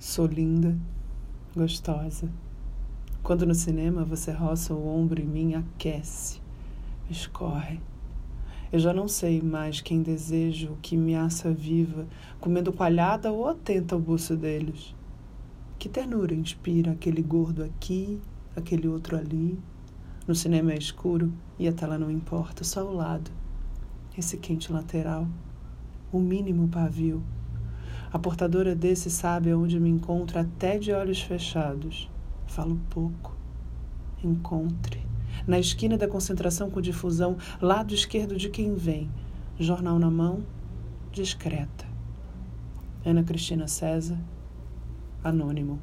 Sou linda, gostosa. Quando no cinema você roça o ombro em mim, aquece, escorre. Eu já não sei mais quem desejo que me aça viva, comendo coalhada ou atenta ao buço deles. Que ternura inspira aquele gordo aqui, aquele outro ali. No cinema é escuro e a tela não importa, só o lado. Esse quente lateral, o mínimo pavio. A portadora desse sabe aonde me encontro até de olhos fechados. Falo pouco. Encontre. Na esquina da concentração com difusão, lado esquerdo de quem vem. Jornal na mão, discreta. Ana Cristina César, Anônimo.